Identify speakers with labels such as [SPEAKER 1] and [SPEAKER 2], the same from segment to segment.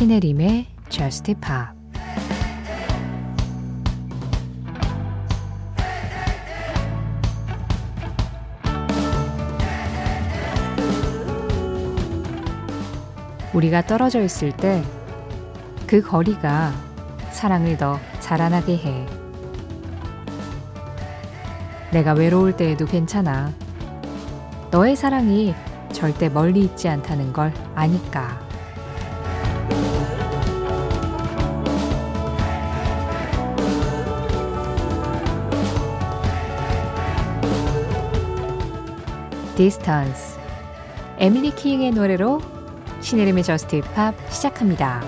[SPEAKER 1] 신혜림의 Just Pop 우리가 떨어져 있을 때 그 거리가 사랑을 더 자라나게 해. 내가 외로울 때에도 괜찮아. 너의 사랑이 절대 멀리 있지 않다는 걸 아니까. 디스턴스 에밀리 킹의 노래로 신혜림의 저스트 팝 시작합니다.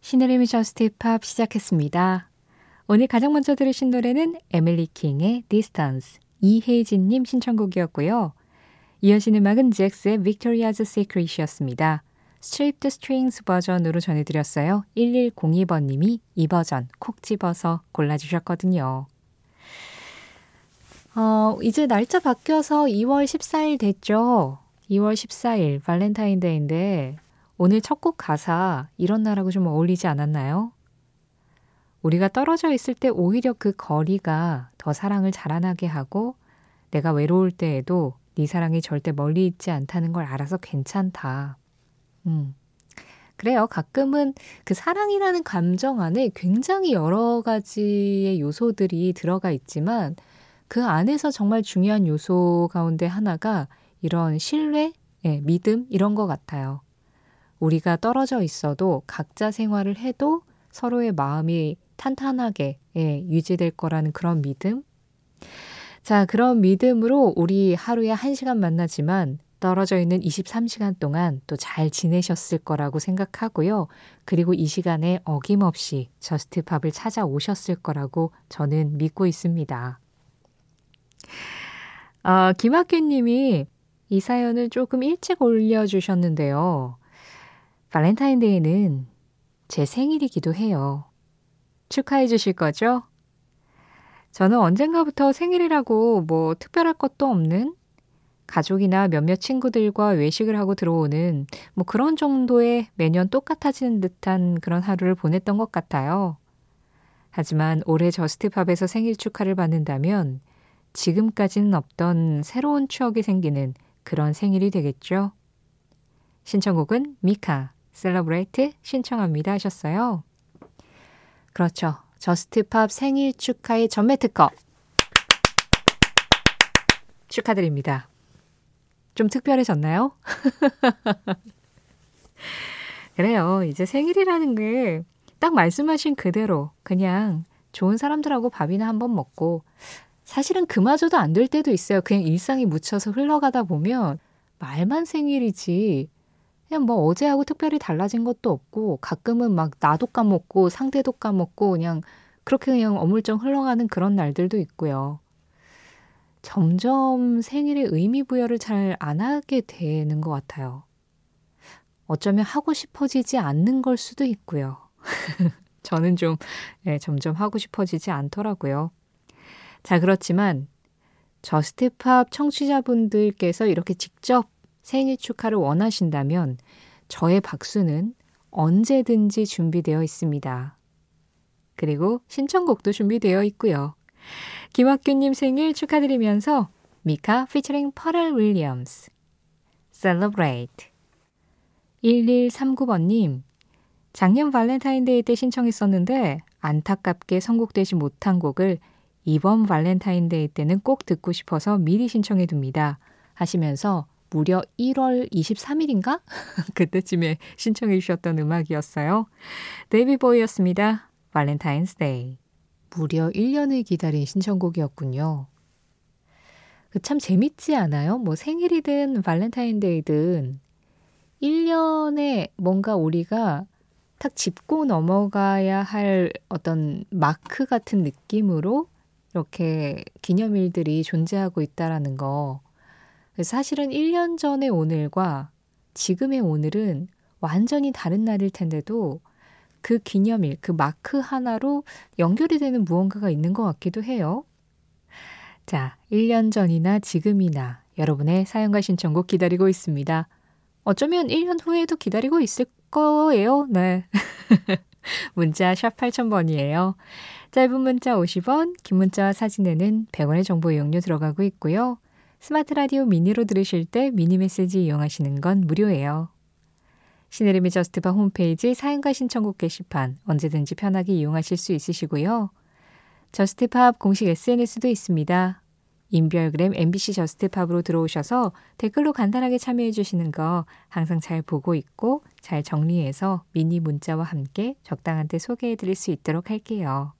[SPEAKER 1] 신혜림의 JUST POP 시작했습니다. 오늘 가장 먼저 들으신 노래는 에밀리 킹의 Distance 이혜진님 신청곡이었고요. 이어진 음악은 잭스의 Victoria's Secret이었습니다. Stripped Strings 버전으로 전해드렸어요. 1102번님이 이 버전 콕 집어서 골라주셨거든요. 어, 이제 날짜 바뀌어서 2월 14일 됐죠? 2월 14일 발렌타인데이인데 오늘 첫 곡 가사 이런 날하고 좀 어울리지 않았나요? 우리가 떨어져 있을 때 오히려 그 거리가 더 사랑을 자라나게 하고 내가 외로울 때에도 네 사랑이 절대 멀리 있지 않다는 걸 알아서 괜찮다. 음. 그래요. 가끔은 그 사랑이라는 감정 안에 굉장히 여러 가지의 요소들이 들어가 있지만 그 안에서 정말 중요한 요소 가운데 하나가 이런 신뢰, 예, 믿음 이런 것 같아요. 우리가 떨어져 있어도 각자 생활을 해도 서로의 마음이 탄탄하게 예, 유지될 거라는 그런 믿음. 자, 그런 믿음으로 우리 하루에 한 시간 만나지만 떨어져 있는 23시간 동안 또 잘 지내셨을 거라고 생각하고요. 그리고 이 시간에 어김없이 저스트 팝을 찾아오셨을 거라고 저는 믿고 있습니다. 어, 김학규 님이 이 사연을 조금 일찍 올려주셨는데요. 발렌타인데이는 제 생일이기도 해요. 축하해 주실 거죠? 저는 언젠가부터 생일이라고 뭐 특별할 것도 없는 가족이나 몇몇 친구들과 외식을 하고 들어오는 뭐 그런 정도의 매년 똑같아지는 듯한 그런 하루를 보냈던 것 같아요. 하지만 올해 JUST POP에서 생일 축하를 받는다면 지금까지는 없던 새로운 추억이 생기는 그런 생일이 되겠죠. 신청곡은 미카, Celebrate 신청합니다 하셨어요. 그렇죠. JUST POP 생일 축하의 전매 특허 축하드립니다. 좀 특별해졌나요? 그래요. 이제 생일이라는 게 딱 말씀하신 그대로 그냥 좋은 사람들하고 밥이나 한번 먹고 사실은 그마저도 안 될 때도 있어요. 그냥 일상이 묻혀서 흘러가다 보면 말만 생일이지 그냥 뭐 어제하고 특별히 달라진 것도 없고 가끔은 막 나도 까먹고 상대도 까먹고 그냥 그렇게 그냥 어물쩡 흘러가는 그런 날들도 있고요. 점점 생일의 의미 부여를 잘 안 하게 되는 것 같아요. 어쩌면 하고 싶어지지 않는 걸 수도 있고요. 저는 좀 네, 점점 하고 싶어지지 않더라고요. 자, 그렇지만 JUST POP 청취자분들께서 이렇게 직접 생일 축하를 원하신다면 저의 박수는 언제든지 준비되어 있습니다. 그리고 신청곡도 준비되어 있고요. 김학규님 생일 축하드리면서 미카 피처링 퍼렐 윌리엄스 Celebrate 1139번님 작년 발렌타인데이 때 신청했었는데 안타깝게 선곡되지 못한 곡을 이번 발렌타인데이 때는 꼭 듣고 싶어서 미리 신청해 둡니다. 하시면서 무려 1월 23일인가? 그때쯤에 신청해 주셨던 음악이었어요. 데이비드 보위였습니다. Valentine's Day. 무려 1년을 기다린 신청곡이었군요. 그 참 재밌지 않아요? 뭐 생일이든 발렌타인데이든 1년에 뭔가 우리가 탁 짚고 넘어가야 할 어떤 마크 같은 느낌으로 이렇게 기념일들이 존재하고 있다라는 거. 사실은 1년 전의 오늘과 지금의 오늘은 완전히 다른 날일 텐데도 그 기념일, 그 마크 하나로 연결이 되는 무언가가 있는 것 같기도 해요. 자, 1년 전이나 지금이나 여러분의 사연과 신청곡 기다리고 있습니다. 어쩌면 1년 후에도 기다리고 있을 거예요. 네. 문자 샵 8000번이에요. 짧은 문자 50원, 긴 문자 사진에는 100원의 정보 이용료 들어가고 있고요. 스마트 라디오 미니로 들으실 때 미니 메시지 이용하시는 건 무료예요. 신혜림의 JUST POP 홈페이지 사연과 신청곡 게시판 언제든지 편하게 이용하실 수 있으시고요. JUST POP 공식 SNS도 있습니다. 인별그램 MBC JUST POP으로 들어오셔서 댓글로 간단하게 참여해 주시는 거 항상 잘 보고 있고 잘 정리해서 미니 문자와 함께 적당한 때 소개해 드릴 수 있도록 할게요.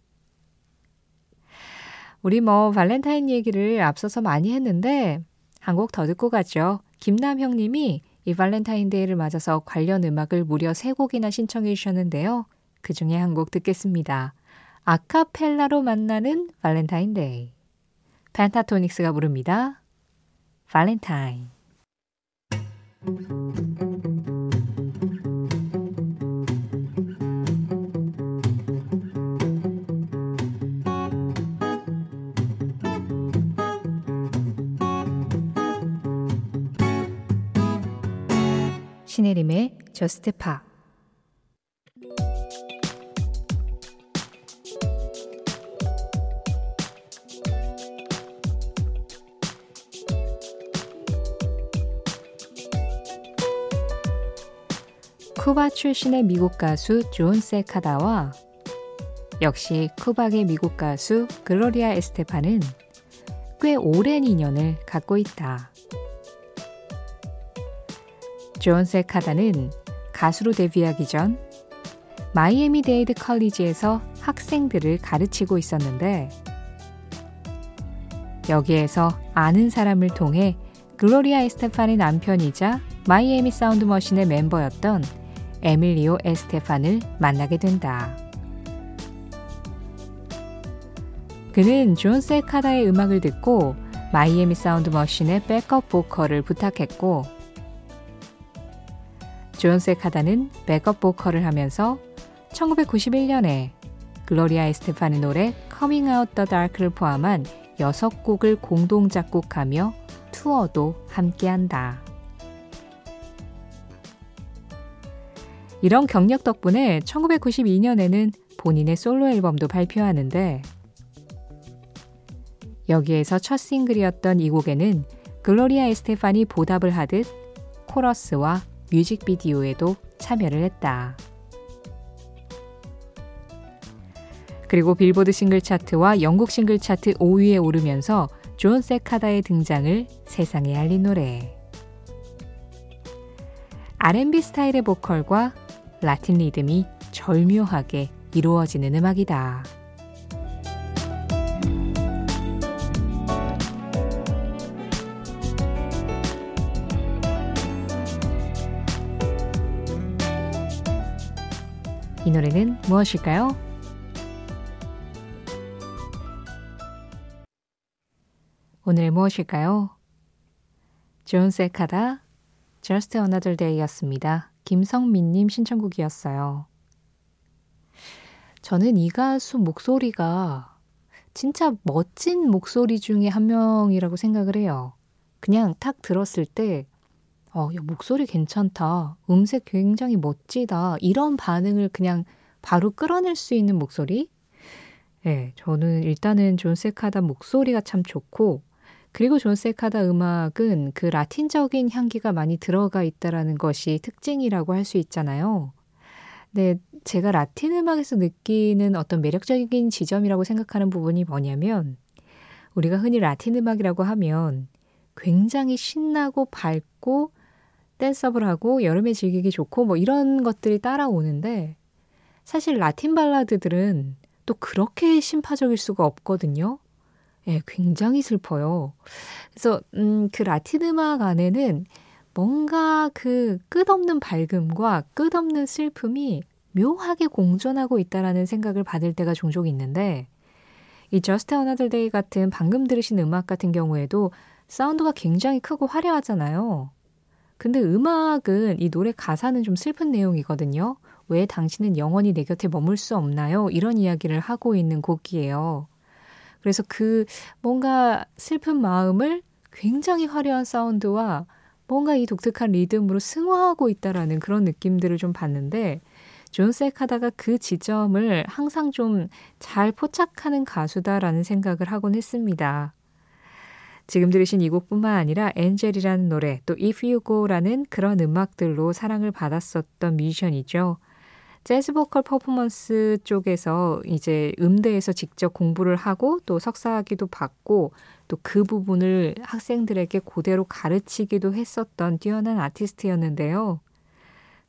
[SPEAKER 1] 우리 뭐 발렌타인 얘기를 앞서서 많이 했는데 한 곡 더 듣고 가죠. 김남형 님이 이 발렌타인데이를 맞아서 관련 음악을 무려 3곡이나 신청해 주셨는데요. 그 중에 한 곡 듣겠습니다. 아카펠라로 만나는 발렌타인데이. 펜타토닉스가 부릅니다. 발렌타인. 신혜림의 JUST POP 쿠바 출신의 미국 가수 존 세카다와 역시 쿠바계 미국 가수 글로리아 에스테판은 꽤 오랜 인연을 갖고 있다. 존 세카다는 가수로 데뷔하기 전 마이애미 데이드 College에서 학생들을 가르치고 있었는데 여기에서 아는 사람을 통해 글로리아 에스테판의 남편이자 마이애미 사운드 머신의 멤버였던 에밀리오 에스테판을 만나게 된다. 그는 존 세카다의 음악을 듣고 마이애미 사운드 머신의 백업 보컬을 부탁했고 존 세카다는 백업 보컬을 하면서 1991년에 글로리아 에스테판의 노래 Coming Out the Dark를 포함한 6곡을 공동 작곡하며 투어도 함께한다. 이런 경력 덕분에 1992년에는 본인의 솔로 앨범도 발표하는데 여기에서 첫 싱글이었던 이 곡에는 글로리아 에스테판이 보답을 하듯 코러스와 뮤직비디오에도 참여를 했다. 그리고 빌보드 싱글 차트와 영국 싱글 차트 5위에 오르면서 존 세카다의 등장을 세상에 알린 노래. R&B 스타일의 보컬과 라틴 리듬이 절묘하게 이루어지는 음악이다. 이 노래는 무엇일까요? 오늘 무엇일까요? 존 세카다 Just Another Day였습니다. 김성민님 신청곡이었어요. 저는 이 가수 목소리가 진짜 멋진 목소리 중에 한 명이라고 생각을 해요. 그냥 탁 들었을 때 어, 야, 목소리 괜찮다. 음색 굉장히 멋지다. 이런 반응을 그냥 바로 끌어낼 수 있는 목소리? 네, 저는 일단은 존 세카다 목소리가 참 좋고, 그리고 존 세카다 음악은 그 라틴적인 향기가 많이 들어가 있다라는 것이 특징이라고 할 수 있잖아요. 네, 제가 라틴 음악에서 느끼는 어떤 매력적인 지점이라고 생각하는 부분이 뭐냐면, 우리가 흔히 라틴 음악이라고 하면 굉장히 신나고 밝고 댄서블 하고 여름에 즐기기 좋고 뭐 이런 것들이 따라오는데 사실 라틴 발라드들은 또 그렇게 심파적일 수가 없거든요. 예, 굉장히 슬퍼요. 그래서 음, 그 라틴 음악 안에는 뭔가 그 끝없는 밝음과 끝없는 슬픔이 묘하게 공존하고 있다라는 생각을 받을 때가 종종 있는데 이 Just Another Day 같은 방금 들으신 음악 같은 경우에도 사운드가 굉장히 크고 화려하잖아요. 근데 음악은 이 노래 가사는 좀 슬픈 내용이거든요. 왜 당신은 영원히 내 곁에 머물 수 없나요? 이런 이야기를 하고 있는 곡이에요. 그래서 그 뭔가 슬픈 마음을 굉장히 화려한 사운드와 뭔가 이 독특한 리듬으로 승화하고 있다라는 그런 느낌들을 좀 봤는데 존 세카다가 그 지점을 항상 좀 잘 포착하는 가수다라는 생각을 하곤 했습니다. 지금 들으신 이 곡뿐만 아니라 Angel이라는 노래 또 If You Go라는 그런 음악들로 사랑을 받았었던 뮤지션이죠. 재즈 보컬 퍼포먼스 쪽에서 이제 음대에서 직접 공부를 하고 또 석사학위도 받고 또 그 부분을 학생들에게 그대로 가르치기도 했었던 뛰어난 아티스트였는데요.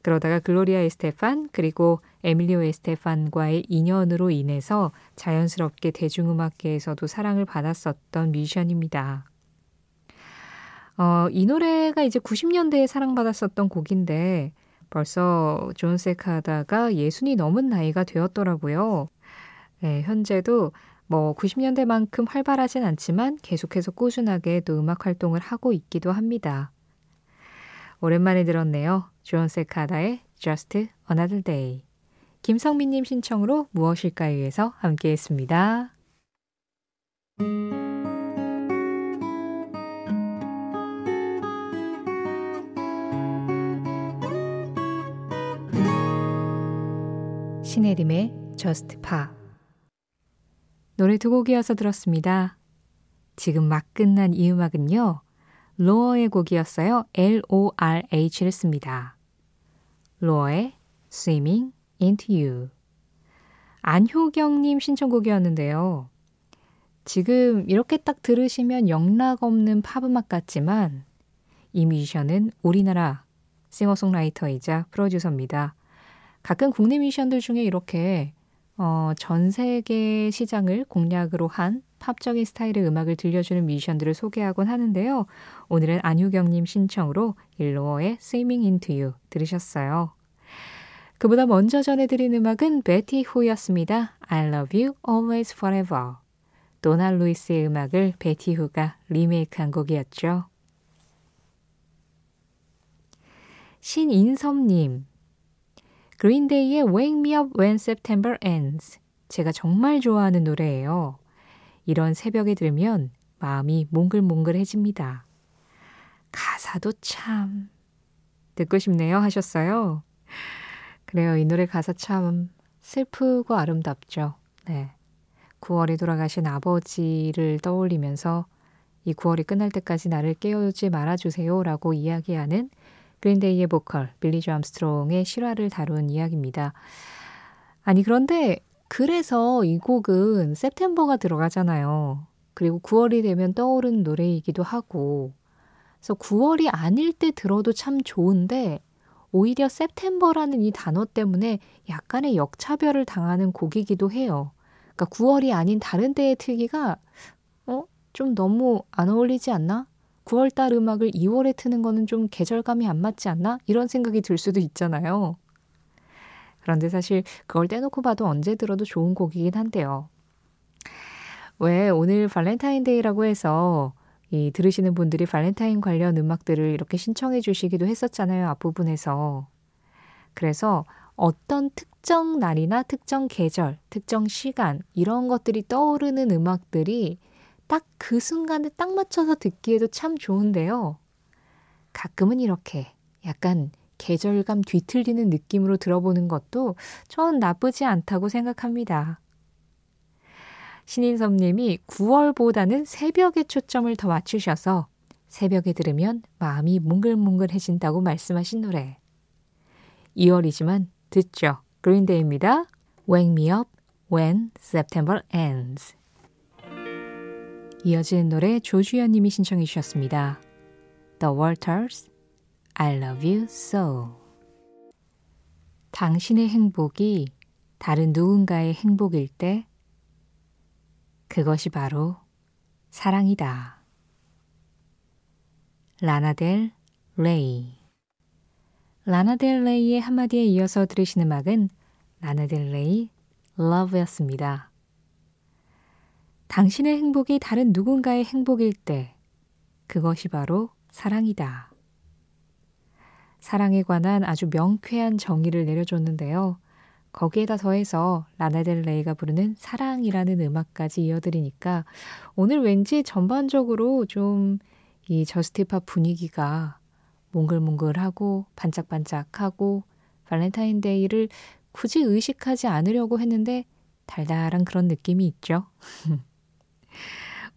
[SPEAKER 1] 그러다가 글로리아 에스테판 그리고 에밀리오 에스테판과의 인연으로 인해서 자연스럽게 대중음악계에서도 사랑을 받았었던 뮤지션입니다. 어, 이 노래가 이제 90년대에 사랑받았었던 곡인데 벌써 존 세카다가 예순이 넘은 나이가 되었더라고요. 네, 현재도 뭐 90년대만큼 활발하진 않지만 계속해서 꾸준하게 또 음악 활동을 하고 있기도 합니다. 오랜만에 들었네요. 존 세카다의 Just Another Day. 김성민님 신청으로 무엇일까요에서 함께 했습니다. 신혜림의 Just Pa 노래 두 곡이어서 들었습니다. 지금 막 끝난 이 음악은요. 로어의 곡이었어요. L-O-R-H를 씁니다. 로어의 Swimming into You 안효경님 신청곡이었는데요. 지금 이렇게 딱 들으시면 영락 없는 팝음악 같지만 이 뮤지션은 우리나라 싱어송라이터이자 프로듀서입니다. 가끔 국내 뮤지션들 중에 이렇게 어, 전 세계 시장을 공략으로 한 팝적인 스타일의 음악을 들려주는 뮤지션들을 소개하곤 하는데요. 오늘은 안유경님 신청으로 일로어의 Swimming Into You 들으셨어요. 그보다 먼저 전해드린 음악은 베티 후였습니다. I love you always forever. 도나 루이스의 음악을 베티 후가 리메이크한 곡이었죠. 신인섭님, 그린데이의 Wake Me Up When September Ends. 제가 정말 좋아하는 노래예요. 이런 새벽에 들으면 마음이 몽글몽글해집니다. 가사도 참 듣고 싶네요 하셨어요. 그래요. 이 노래 가사 참 슬프고 아름답죠. 네. 9월에 돌아가신 아버지를 떠올리면서 이 9월이 끝날 때까지 나를 깨우지 말아주세요 라고 이야기하는 그린데이의 보컬 빌리 조 암스트롱의 실화를 다룬 이야기입니다. 아니 그런데 그래서 이 곡은 september가 들어가잖아요. 그리고 9월이 되면 떠오르는 노래이기도 하고 그래서 9월이 아닐 때 들어도 참 좋은데 오히려 september라는 이 단어 때문에 약간의 역차별을 당하는 곡이기도 해요. 그러니까 9월이 아닌 다른 때에 틀기가 어? 좀 너무 안 어울리지 않나? 9월달 음악을 2월에 트는 거는 좀 계절감이 안 맞지 않나? 이런 생각이 들 수도 있잖아요. 그런데 사실 그걸 떼놓고 봐도 언제 들어도 좋은 곡이긴 한데요. 왜 오늘 발렌타인데이라고 해서 이 들으시는 분들이 발렌타인 관련 음악들을 이렇게 신청해 주시기도 했었잖아요. 앞부분에서. 그래서 어떤 특정 날이나 특정 계절, 특정 시간 이런 것들이 떠오르는 음악들이 딱 그 순간에 딱 맞춰서 듣기에도 참 좋은데요. 가끔은 이렇게 약간 계절감 뒤틀리는 느낌으로 들어보는 것도 전 나쁘지 않다고 생각합니다. 신인섭님이 9월보다는 새벽에 초점을 더 맞추셔서 새벽에 들으면 마음이 뭉글뭉글해진다고 말씀하신 노래. 2월이지만 듣죠. 그린데이입니다. Wake me up when September ends. 이어지는 노래 조주연 님이 신청해 주셨습니다. The Walters, I love you so. 당신의 행복이 다른 누군가의 행복일 때 그것이 바로 사랑이다. 라나델 레이 라나델 레이의 한마디에 이어서 들으시는 음악은 라나델 레이 Love였습니다. 당신의 행복이 다른 누군가의 행복일 때 그것이 바로 사랑이다. 사랑에 관한 아주 명쾌한 정의를 내려줬는데요. 거기에다 더해서 라나델레이가 부르는 사랑이라는 음악까지 이어드리니까 오늘 왠지 전반적으로 좀 이 저스티팝 분위기가 몽글몽글하고 반짝반짝하고 발렌타인데이를 굳이 의식하지 않으려고 했는데 달달한 그런 느낌이 있죠.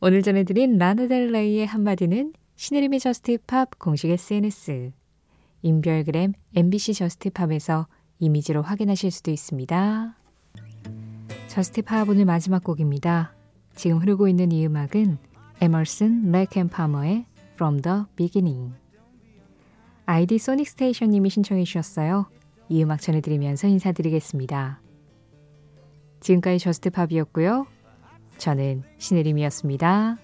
[SPEAKER 1] 오늘 전해드린 라나델레이의 한마디는 신혜림의 저스티팝 공식 SNS 인별그램 MBC 저스티팝에서 이미지로 확인하실 수도 있습니다. Just Pop 오늘 마지막 곡입니다. 지금 흐르고 있는 이 음악은 에머슨 레이크 앤 파머의 From the Beginning 아이디 소닉 스테이션님이 신청해 주셨어요. 이 음악 전해드리면서 인사드리겠습니다. 지금까지 Just Pop이었고요. 저는 신혜림이었습니다.